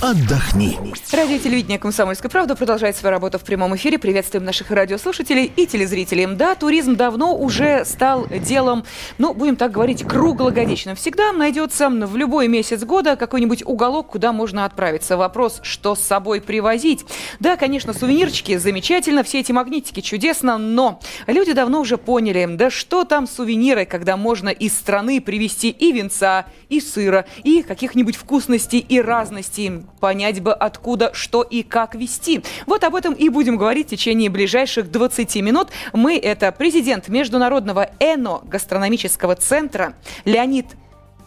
отдохни. Радио телевидение «Комсомольская правда» продолжает свою работу в прямом эфире. Приветствуем наших радиослушателей и телезрителей. Да, туризм давно уже стал делом, ну, будем так говорить, круглогодичным. Всегда найдется в любой месяц года какой-нибудь уголок, куда можно отправиться. Вопрос, что с собой привозить. Да, конечно, сувенирчики замечательно, все эти магнитики чудесно, но люди давно уже поняли, да что там сувениры, когда можно из страны привезти и венца, и сыра, и каких-нибудь вкусностей, и разностей понять бы, откуда, что и как вести. Вот об этом и будем говорить в течение ближайших 20 минут. Мы – это президент Международного эно-гастрономического центра Леонид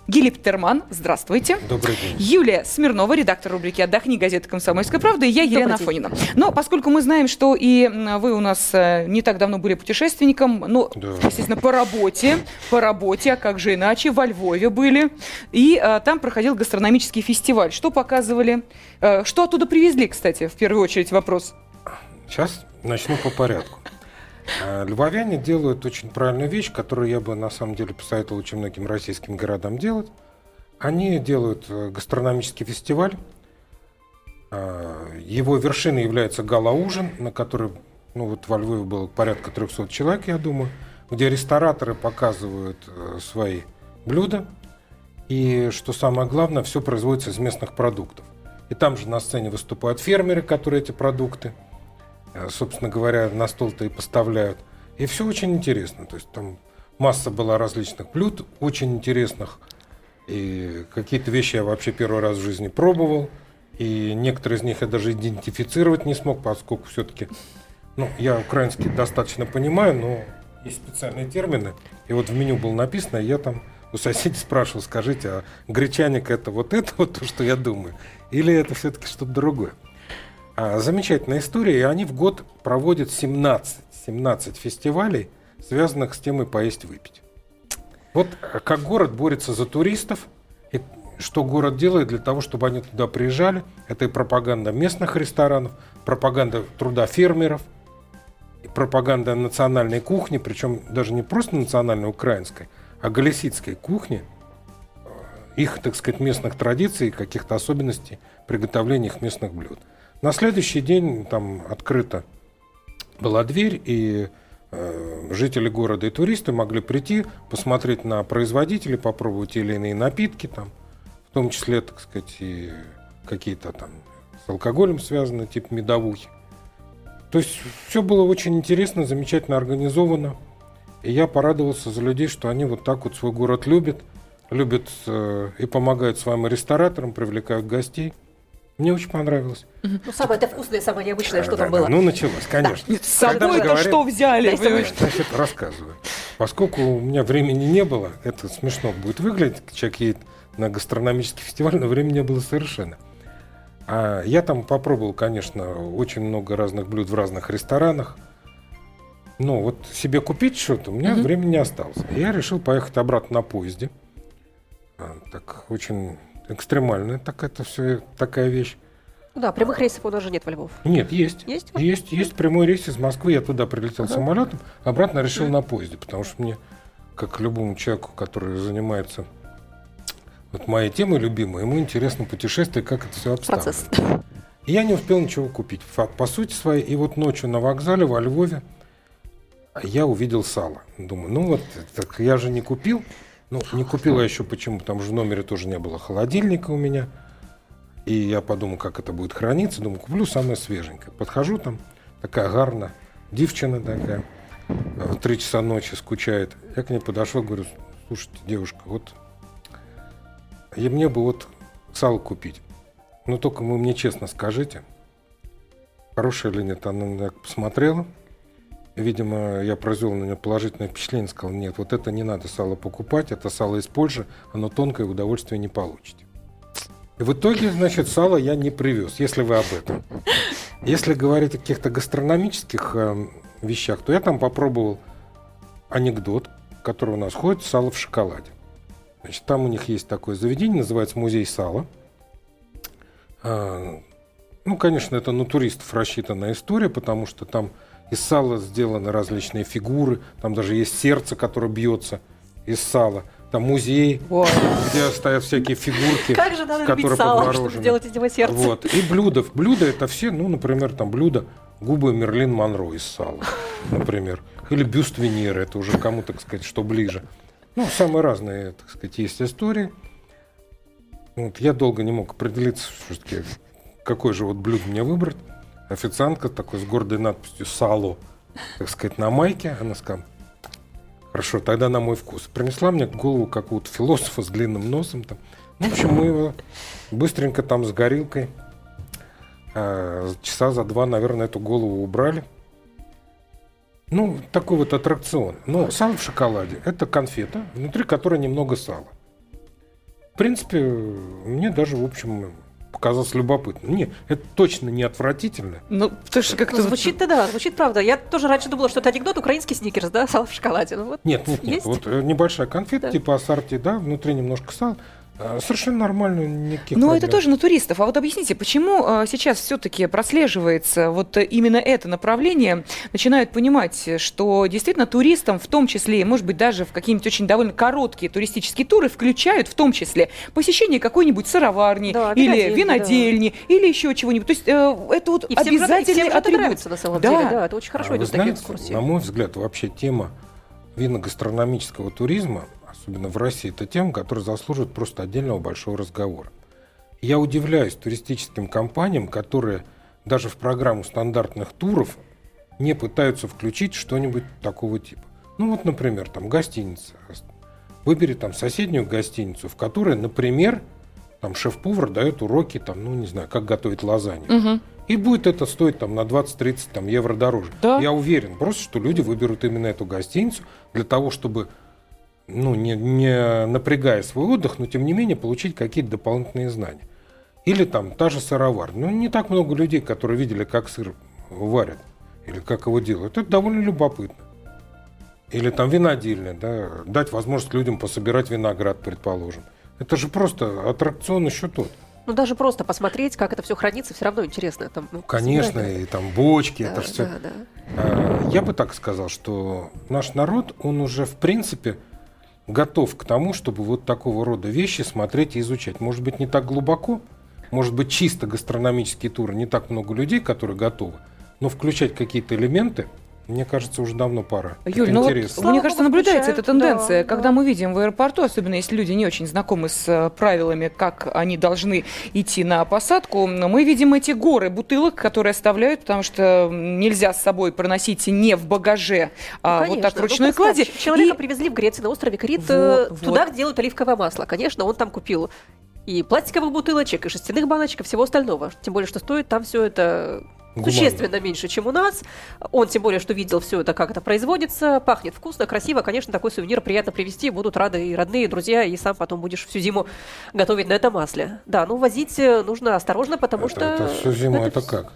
Гилиптерман, здравствуйте. Добрый день. Юлия Смирнова, редактор рубрики «Отдохни» газеты «Комсомольская правда», и я, Елена Афонина. Но поскольку мы знаем, что и вы у нас э, не так давно были путешественником, ну, да. естественно, по работе, по работе, а как же иначе, во Львове были, и а, там проходил гастрономический фестиваль. Что показывали? А, что оттуда привезли, кстати, в первую очередь вопрос? Сейчас начну по порядку. А, львовяне делают очень правильную вещь, которую я бы на самом деле посоветовал очень многим российским городам делать. Они делают э, гастрономический фестиваль. А, его вершиной является гала-ужин, на который ну, вот во Львове было порядка 300 человек, я думаю, где рестораторы показывают э, свои блюда. И, что самое главное, все производится из местных продуктов. И там же на сцене выступают фермеры, которые эти продукты – собственно говоря, на стол-то и поставляют. И все очень интересно. То есть там масса была различных блюд, очень интересных. И какие-то вещи я вообще первый раз в жизни пробовал. И некоторые из них я даже идентифицировать не смог, поскольку все-таки, ну, я украинский достаточно понимаю, но есть специальные термины. И вот в меню было написано, и я там у соседей спрашивал, скажите, а гречаник это вот это вот то, что я думаю? Или это все-таки что-то другое? А, замечательная история, и они в год проводят 17, 17 фестивалей, связанных с темой «Поесть-выпить». Вот а, как город борется за туристов, и что город делает для того, чтобы они туда приезжали. Это и пропаганда местных ресторанов, пропаганда труда фермеров, пропаганда национальной кухни, причем даже не просто национальной украинской, а галисийской кухни, их, так сказать, местных традиций, каких-то особенностей приготовления их местных блюд. На следующий день там открыта была дверь, и э, жители города и туристы могли прийти, посмотреть на производителей, попробовать те или иные напитки, там, в том числе, так сказать, и какие-то там с алкоголем связанные, типа медовухи. То есть все было очень интересно, замечательно организовано. И я порадовался за людей, что они вот так вот свой город любят, любят э, и помогают своим рестораторам, привлекают гостей. Мне очень понравилось. Ну, самое это вкусное, самое необычное, да, что да, там было. Ну, началось, конечно. Да. С собой-то что взяли? Значит, рассказываю. Поскольку у меня времени не было, это смешно будет выглядеть, человек едет на гастрономический фестиваль, но времени не было совершенно. А я там попробовал, конечно, очень много разных блюд в разных ресторанах. Но вот себе купить что-то у меня mm-hmm. времени не осталось. Я решил поехать обратно на поезде. А, так очень экстремальная так это все такая вещь. Да, прямых рейсов даже нет во Львов. Нет, есть. Есть? Есть, есть прямой рейс из Москвы. Я туда прилетел ага. самолетом, обратно решил ага. на поезде, потому что мне, как любому человеку, который занимается вот моей темой любимой, ему интересно путешествие, как это все обставлено. Процесс. И я не успел ничего купить, по сути своей. И вот ночью на вокзале во Львове я увидел сало. Думаю, ну вот, так я же не купил. Ну, не купила еще почему, потому что в номере тоже не было холодильника у меня. И я подумал, как это будет храниться. Думаю, куплю самое свеженькое. Подхожу там, такая гарна, девчина такая, в три часа ночи скучает. Я к ней подошел, говорю, слушайте, девушка, вот и мне бы вот сало купить. Но только вы мне честно скажите, хорошая или нет. Она посмотрела, Видимо, я произвел на нее положительное впечатление, сказал, нет, вот это не надо сало покупать, это сало из Польши, оно тонкое, удовольствие не получите. И в итоге, значит, сало я не привез, если вы об этом. Если говорить о каких-то гастрономических э, вещах, то я там попробовал анекдот, который у нас ходит, сало в шоколаде. Значит, там у них есть такое заведение, называется музей сала. Э, ну, конечно, это на туристов рассчитанная история, потому что там из сала сделаны различные фигуры, там даже есть сердце, которое бьется из сала. там музей, Ой. где стоят всякие фигурки, Как же надо которые сало, чтобы подморожены. сделать из него сердце. Вот. И блюда. Блюда это все, ну, например, там блюдо губы Мерлин Монро из сала, например. Или бюст Венеры, это уже кому, так сказать, что ближе. Ну, самые разные, так сказать, есть истории. Вот, я долго не мог определиться, все-таки, какое же вот блюдо мне выбрать. Официантка такой с гордой надписью «Сало», так сказать, на майке. Она сказала, хорошо, тогда на мой вкус. Принесла мне голову какого-то философа с длинным носом. Там. Ну, в общем, мы его быстренько там с горилкой а, часа за два, наверное, эту голову убрали. Ну, такой вот аттракцион. Но сало в шоколаде – это конфета, внутри которой немного сала. В принципе, мне даже, в общем, показалось любопытно. Не, это точно не отвратительно. Ну, потому что как-то... Ну, звучит-то да, звучит правда. Я тоже раньше думала, что это анекдот украинский сникерс, да, сало в шоколаде. Ну, вот Нет, нет, нет. Есть? Вот э, небольшая конфета, Да. типа ассорти, да, внутри немножко сала. А, Совершенно нормально, никаких это проблем. тоже на туристов. А вот объясните, почему э, сейчас все-таки прослеживается вот э, именно это направление, начинают понимать, э, что действительно туристам, в том числе, может быть, даже в какие-нибудь очень довольно короткие туристические туры, включают в том числе посещение какой-нибудь сыроварни Да, или винодельни, винодельни, или еще чего-нибудь. То есть э, это вот И всем, обязательный всем это атрибут. нравится на самом Да. деле, да, это очень хорошо А идут вы такие знаете, экскурсии. на мой взгляд, вообще тема винно-гастрономического туризма, особенно в России, это тема, которая заслуживает просто отдельного большого разговора. Я удивляюсь туристическим компаниям, которые даже в программу стандартных туров не пытаются включить что-нибудь такого типа. Ну вот, например, там гостиница. Выбери там соседнюю гостиницу, в которой, например, там шеф-повар дает уроки, там, ну не знаю, как готовить лазанью. Мгм. И будет это стоить там на 20-30 там, евро дороже. Да. Я уверен просто, что люди выберут именно эту гостиницу для того, чтобы, ну, не, не напрягая свой отдых, но тем не менее получить какие-то дополнительные знания. Или там та же сыровар. Ну, не так много людей, которые видели, как сыр варят или как его делают. Это довольно любопытно. Или там винодельня, да, дать возможность людям пособирать виноград, предположим. Это же просто аттракцион еще тот. Ну, даже просто посмотреть, как это все хранится, все равно интересно. Там, ну, Конечно, и там бочки, это. это все. Да, да. А, Я бы так сказал, что наш народ, он уже в принципе готов к тому, чтобы вот такого рода вещи смотреть и изучать. Может быть, не так глубоко, может быть, чисто гастрономические туры, не так много людей, которые готовы, но включать какие-то элементы, мне кажется, уже давно пора. Юль, Это ну вот, интересно. мне Слава кажется, наблюдается эта тенденция, да, когда да. мы видим в аэропорту, особенно если люди не очень знакомы с э, правилами, как они должны идти на посадку, мы видим эти горы бутылок, которые оставляют, потому что нельзя с собой проносить не в багаже, а Ну, вот конечно. так в ручной Ну, кладе. Человека И- привезли в Греции на острове Крит, Вот, э, вот. туда, где делают оливковое масло. Конечно, он там купил и пластиковых бутылочек, и шерстяных баночек, и всего остального. Тем более, что стоит там все это Гуманно. существенно меньше, чем у нас. Он тем более, что видел все это, как это производится, пахнет вкусно, красиво. Конечно, такой сувенир приятно привезти, будут рады и родные, и друзья, и сам потом будешь всю зиму готовить на этом масле. Да, ну возить э, нужно осторожно, потому это, что... это всю зиму, это, вс- как?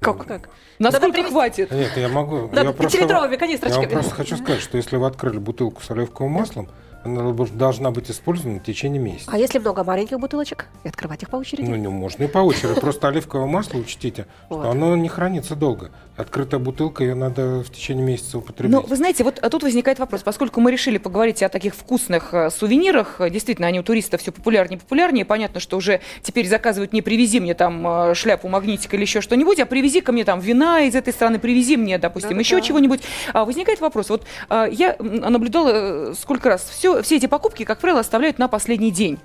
Как? Как? Насколько привезти- хватит? Нет, я могу... Надо я просто, пятилитровыми я вам канистрочками. просто хочу сказать, что если вы открыли бутылку с оливковым маслом, она должна быть использована в течение месяца. А если много маленьких бутылочек? И открывать их по очереди? Ну, не можно и по очереди. Просто оливковое масло, учтите, что оно не хранится долго. Открытая бутылка, ее надо в течение месяца употребить. Но вы знаете, вот а тут возникает вопрос, поскольку мы решили поговорить о таких вкусных э, сувенирах, э, действительно, они у туристов все популярнее и популярнее, понятно, что уже теперь заказывают не привези мне там э, шляпу, магнитик или еще что-нибудь, а привези ко мне там вина из этой страны, привези мне, допустим, Да-да-да. еще чего-нибудь. А, возникает вопрос, вот а, я наблюдала сколько раз, все, все эти покупки, как правило, оставляют на последний день.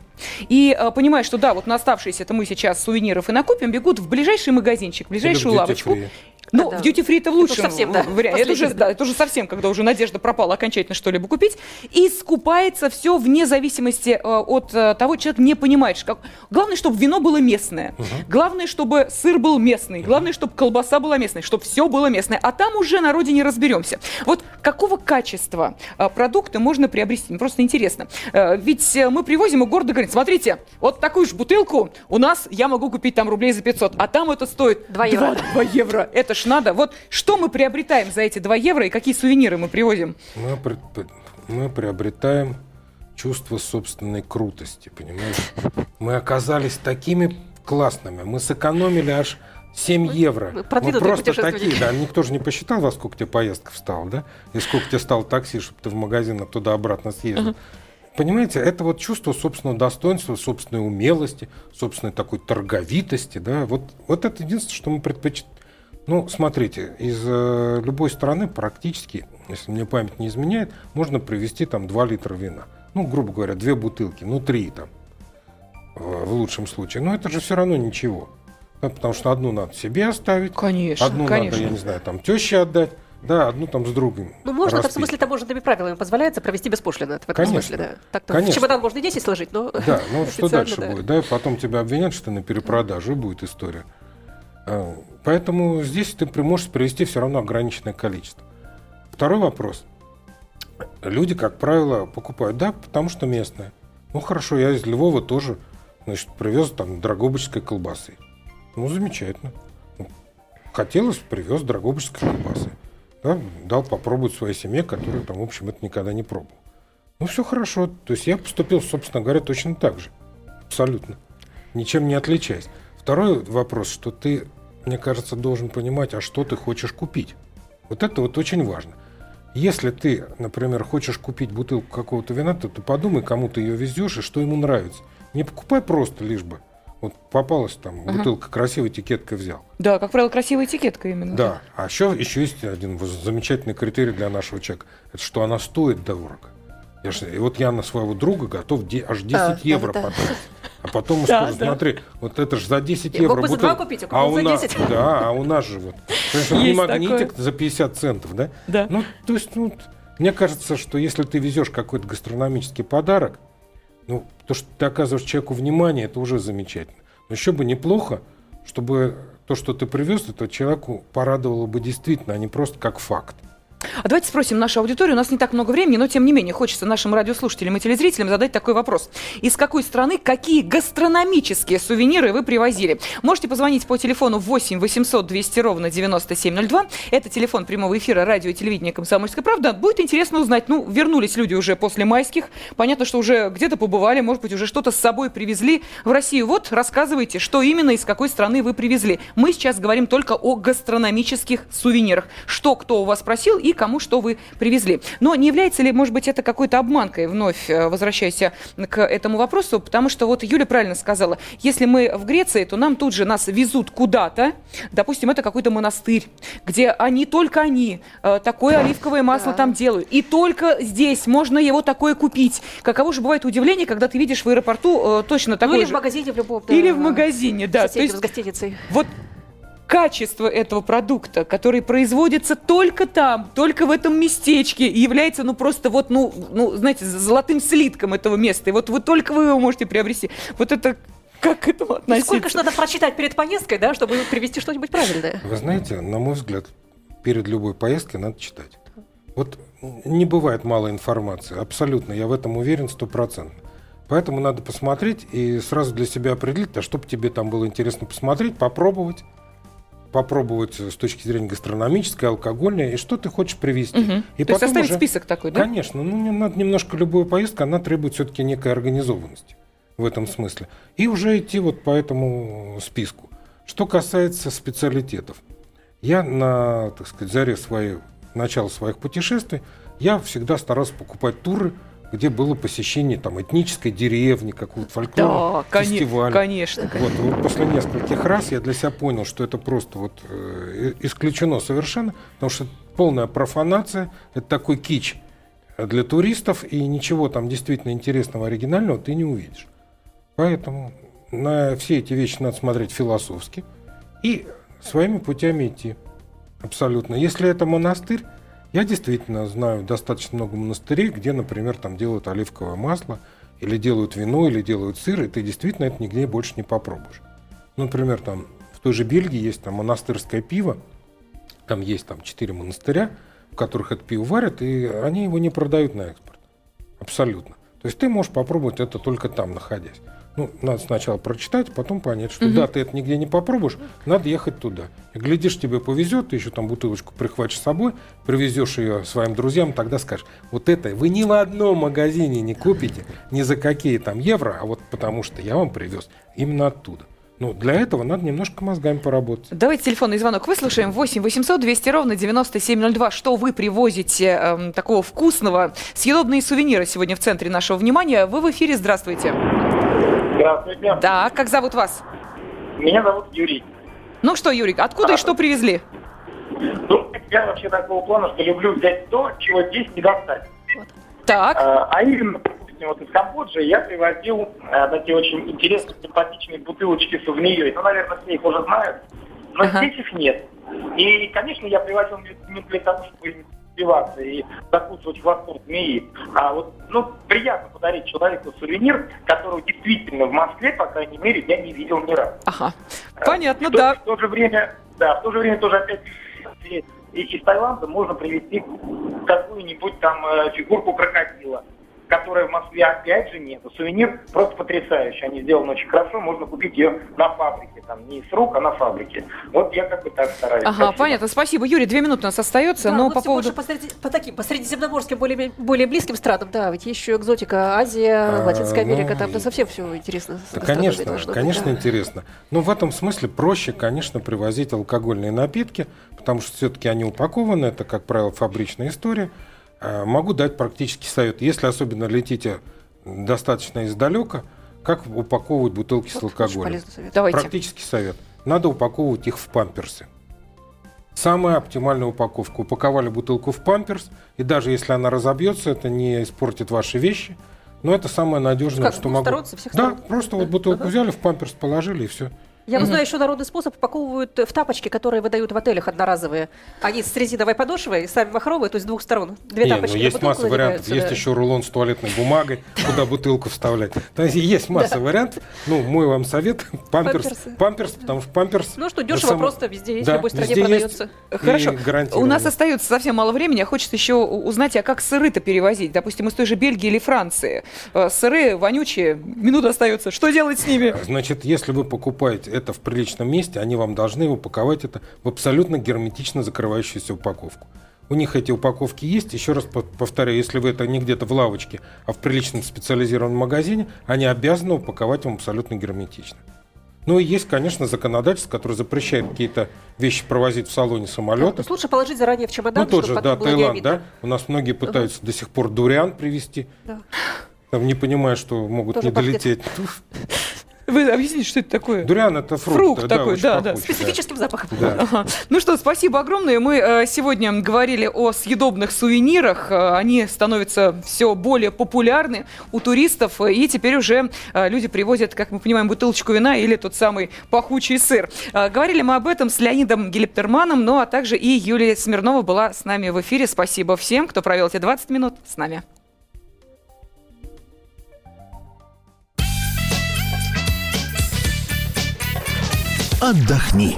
И а, понимая, что да, вот на оставшиеся это мы сейчас сувениров и накупим, бегут в ближайший магазинчик, в ближайшую лавочку. free. Ну, в duty free это в Это лучшем уж совсем, да, варианте. Это уже, да, это уже совсем, когда уже надежда пропала окончательно что-либо купить. И скупается все вне зависимости э, от э, того, человек не понимает. что как- Главное, чтобы вино было местное. Главное, чтобы сыр был местный. Главное, чтобы колбаса была местной. Чтобы все было местное. А там уже на родине разберемся. Вот какого качества э, продукты можно приобрести? Мне просто интересно. Э, Ведь э, мы привозим и гордо говорим, смотрите, вот такую же бутылку у нас я могу купить там рублей за 500, а там это стоит Два евро. 2 евро. Это ж надо. Вот что мы приобретаем за эти 2 евро и какие сувениры мы привозим? Мы, пред- мы приобретаем чувство собственной крутости, понимаешь? Мы оказались такими классными. Мы сэкономили аж 7 евро. мы просто такие, да. Никто же не посчитал, во сколько тебе поездка встала, да? И сколько тебе стало такси, чтобы ты в магазин оттуда-обратно съездил. понимаете, это вот чувство собственного достоинства, собственной умелости, собственной такой торговитости, да, вот, вот это единственное, что мы предпочитаем. Ну, смотрите, из э, любой страны практически, если мне память не изменяет, можно привезти там 2 литра вина. Ну, грубо говоря, две бутылки, ну, три там, э, в лучшем случае. Но это же все равно ничего. Да, потому что одну надо себе оставить, Конечно, одну конечно. надо, я не знаю, там теще отдать, да, одну там с другом. Ну, можно, это в распить. смысле таможенными правилами позволяется провести беспошлино. Это в этом Конечно. смысле, да. Так-то Конечно. в чемодан можно и 10 сложить, но Да, ну что дальше да. будет, да? Потом тебя обвинят, что ты на перепродажу, и будет история. Поэтому здесь ты можешь привести все равно ограниченное количество. Второй вопрос. Люди, как правило, покупают, да, потому что местное. Ну хорошо, я из Львова тоже, значит, привез там драгобычской колбасы. Ну, замечательно. Ну, Хотелось, привез драгобычской колбасы. Да, дал попробовать своей семье, которая там, в общем, это никогда не пробовала. Ну, все хорошо. То есть я поступил, собственно говоря, точно так же. Абсолютно. Ничем не отличаясь. Второй вопрос, что ты, мне кажется, должен понимать, а что ты хочешь купить. Вот это вот очень важно. Если ты, например, хочешь купить бутылку какого-то вина, то ты подумай, кому ты ее везешь и что ему нравится. Не покупай просто лишь бы. Вот попалась там бутылка, красивой этикеткой взял. Да, как правило, красивая этикетка именно. Да. А еще, еще есть один замечательный критерий для нашего человека. Это что она стоит дорого. Я ж- и вот я на своего друга готов де- аж 10 Да, евро да, да. потратить. А потом ему Да, скажу, да. смотри, вот это же за 10 Я мог евро бутылка. два купить, а а у за нас, 10. Да, а у нас же вот. Конечно, не магнитик такое. за 50 центов, да? Да. Ну, то есть, ну, мне кажется, что если ты везешь какой-то гастрономический подарок, ну, то, что ты оказываешь человеку внимание, это уже замечательно. Но еще бы неплохо, чтобы то, что ты привез, это человеку порадовало бы действительно, а не просто как факт. А давайте спросим нашу аудиторию. У нас не так много времени, но тем не менее хочется нашим радиослушателям и телезрителям задать такой вопрос. Из какой страны какие гастрономические сувениры вы привозили? Можете позвонить по телефону 8 800 200 ровно 9702. Это телефон прямого эфира радио и телевидения «Комсомольская правда». Будет интересно узнать, ну, вернулись люди уже после майских. Понятно, что уже где-то побывали, может быть, уже что-то с собой привезли в Россию. Вот, рассказывайте, что именно из какой страны вы привезли. Мы сейчас говорим только о гастрономических сувенирах. Что кто у вас просил и кому что вы привезли. Но не является ли, может быть, это какой-то обманкой, вновь э, возвращаясь к этому вопросу, потому что вот Юля правильно сказала, если мы в Греции, то нам тут же нас везут куда-то, допустим, это какой-то монастырь, где они, только они, э, такое оливковое масло Да. там делают, и только здесь можно его такое купить. Каково же бывает удивление, когда ты видишь в аэропорту э, точно Ну такое или же. в магазине в любом. да, Или в магазине, да. То есть с гостиницей. вот качество этого продукта, который производится только там, только в этом местечке, и является, ну, просто вот, ну, ну, знаете, золотым слитком этого места. И вот вы только вы его можете приобрести. Вот это как к этому И относиться? сколько ж надо прочитать перед поездкой, да, чтобы привезти что-нибудь правильное? Вы знаете, на мой взгляд, перед любой поездкой надо читать. Вот не бывает мало информации, абсолютно, я в этом уверен стопроцентно. Поэтому надо посмотреть и сразу для себя определить, а что бы тебе там было интересно посмотреть, попробовать, попробовать с точки зрения гастрономической, алкогольной, и что ты хочешь привезти. Мгм. И То есть составить уже- список такой, да? Конечно, ну не надо немножко любую поездку, она требует все-таки некой организованности в этом смысле. И уже идти вот по этому списку. Что касается специалитетов, я на, так сказать, заре своей, начала своих путешествий, я всегда старался покупать туры, где было посещение там этнической деревни, какого-то Да, фольклорного коне- фестиваля. конечно. Вот, вот после нескольких раз я для себя понял, что это просто вот э, исключено совершенно, потому что полная профанация, это такой кич для туристов, и ничего там действительно интересного, оригинального ты не увидишь. Поэтому на все эти вещи надо смотреть философски и своими путями идти. Абсолютно. Если это монастырь, я действительно знаю достаточно много монастырей, где, например, там делают оливковое масло, или делают вино, или делают сыр, и ты действительно это нигде больше не попробуешь. Ну, Например, там в той же Бельгии есть там монастырское пиво, там есть там четыре монастыря, в которых это пиво варят, и они его не продают на экспорт. Абсолютно. То есть ты можешь попробовать это только там, находясь. Ну, надо сначала прочитать, потом понять, что да, ты это нигде не попробуешь, надо ехать туда. И глядишь, тебе повезет, ты еще там бутылочку прихватишь с собой, привезешь ее своим друзьям, тогда скажешь, вот это вы ни в одном магазине не купите, ни за какие там евро, а вот потому что я вам привез именно оттуда. Ну, для этого надо немножко мозгами поработать. Давайте телефонный звонок выслушаем. 8 800 200 ровно 9702. Что вы привозите э, такого вкусного? Съедобные сувениры сегодня в центре нашего внимания. Вы в эфире. Здравствуйте. Здравствуйте. Да, как зовут вас? Меня зовут Юрий. Ну что, Юрий, откуда и что привезли? Ну, я вообще такого плана, что люблю взять то, чего здесь не достать. Так. А, а именно, допустим, вот из Камбоджи я привозил а, такие очень интересные, симпатичные бутылочки с змеей. Ну, наверное, все их уже знают, но Ага. здесь их нет. И, конечно, я привозил не для того, чтобы им спиваться и закусывать хвостом змеи, а вот, ну, приятно подарить человеку сувенир, которого действительно в Москве, по крайней мере, я не видел ни разу. Ага. Понятно, в то, да. В то же время, да, в то же время тоже опять из Таиланда можно привезти какую-нибудь там э, фигурку крокодила, которой в Москве опять же нет. Сувенир просто потрясающий. Они сделаны очень хорошо, можно купить ее на фабрике, там не с рук, а на фабрике. Вот я как бы так стараюсь. Ага, Спасибо. понятно. Спасибо. Юрий, две минуты у нас остается, Да, но мы по всё поводу... по, среди- по таким, по средиземноморским, более, более близким странам, да, ведь есть еще экзотика, Азия, А, Латинская ну, Америка, там-то совсем все интересно. Да, конечно, быть, конечно, да. интересно. Но в этом смысле проще, конечно, привозить алкогольные напитки, потому что все-таки они упакованы, это, как правило, фабричная история. А, Могу дать практический совет. Если особенно летите достаточно издалека, как упаковывать бутылки с Вот очень алкоголем? совет. Практический совет. Надо упаковывать их в памперсы. Самая оптимальная упаковка. Упаковали бутылку в памперс, и даже если она разобьется, это не испортит ваши вещи. Но это самое надежное, Как, с что могу. всех да, сторон? просто вот бутылку взяли, в памперс положили и все. Я знаю еще народный способ, упаковывают в тапочки, которые выдают в отелях одноразовые. Они с резиновой подошвой, сами махровые, то есть с двух сторон. Две Не, ну, тапочки на есть бутылку масса вариантов. надеваются, Есть да. еще рулон с туалетной бумагой, куда бутылку вставлять. То есть есть масса вариантов. Ну, мой вам совет памперс. Памперсы. Памперс, потому что памперс. Ну что, дешево просто везде есть, Да, в любой стране везде продается. есть Хорошо. и У гарантированно. нас остается совсем мало времени, а хочется еще у- узнать, а как сыры-то перевозить? Допустим, из той же Бельгии или Франции. Э, Сыры вонючие, минута остается. Что делать с ними? Значит, если вы покупаете это в приличном месте, они вам должны упаковать это в абсолютно герметично закрывающуюся упаковку. У них эти упаковки есть. Еще раз по- повторяю, если вы это не где-то в лавочке, а в приличном специализированном магазине, они обязаны упаковать вам абсолютно герметично. Ну и есть, конечно, законодательство, которое запрещает какие-то вещи провозить в салоне самолета. есть лучше положить заранее в чемодан, Ну, тот же, да, Таиланд, да. У нас многие пытаются до сих пор дуриан привезти, Да. там, не понимая, что могут Тоже не пахнет. долететь. Вы объясните, что это такое? Дуриан это фрукт. Фрукт да, такой, да, да. пахучий, Специфическим запахом. Да. Ага. Ну что, спасибо огромное. Мы э, сегодня говорили о съедобных сувенирах. Э, они становятся все более популярны у туристов. И теперь уже э, люди привозят, как мы понимаем, бутылочку вина или тот самый пахучий сыр. Э, говорили мы об этом с Леонидом Гелиптерманом, ну а также и Юлия Смирнова была с нами в эфире. Спасибо всем, кто провел эти 20 минут с нами. Отдохни.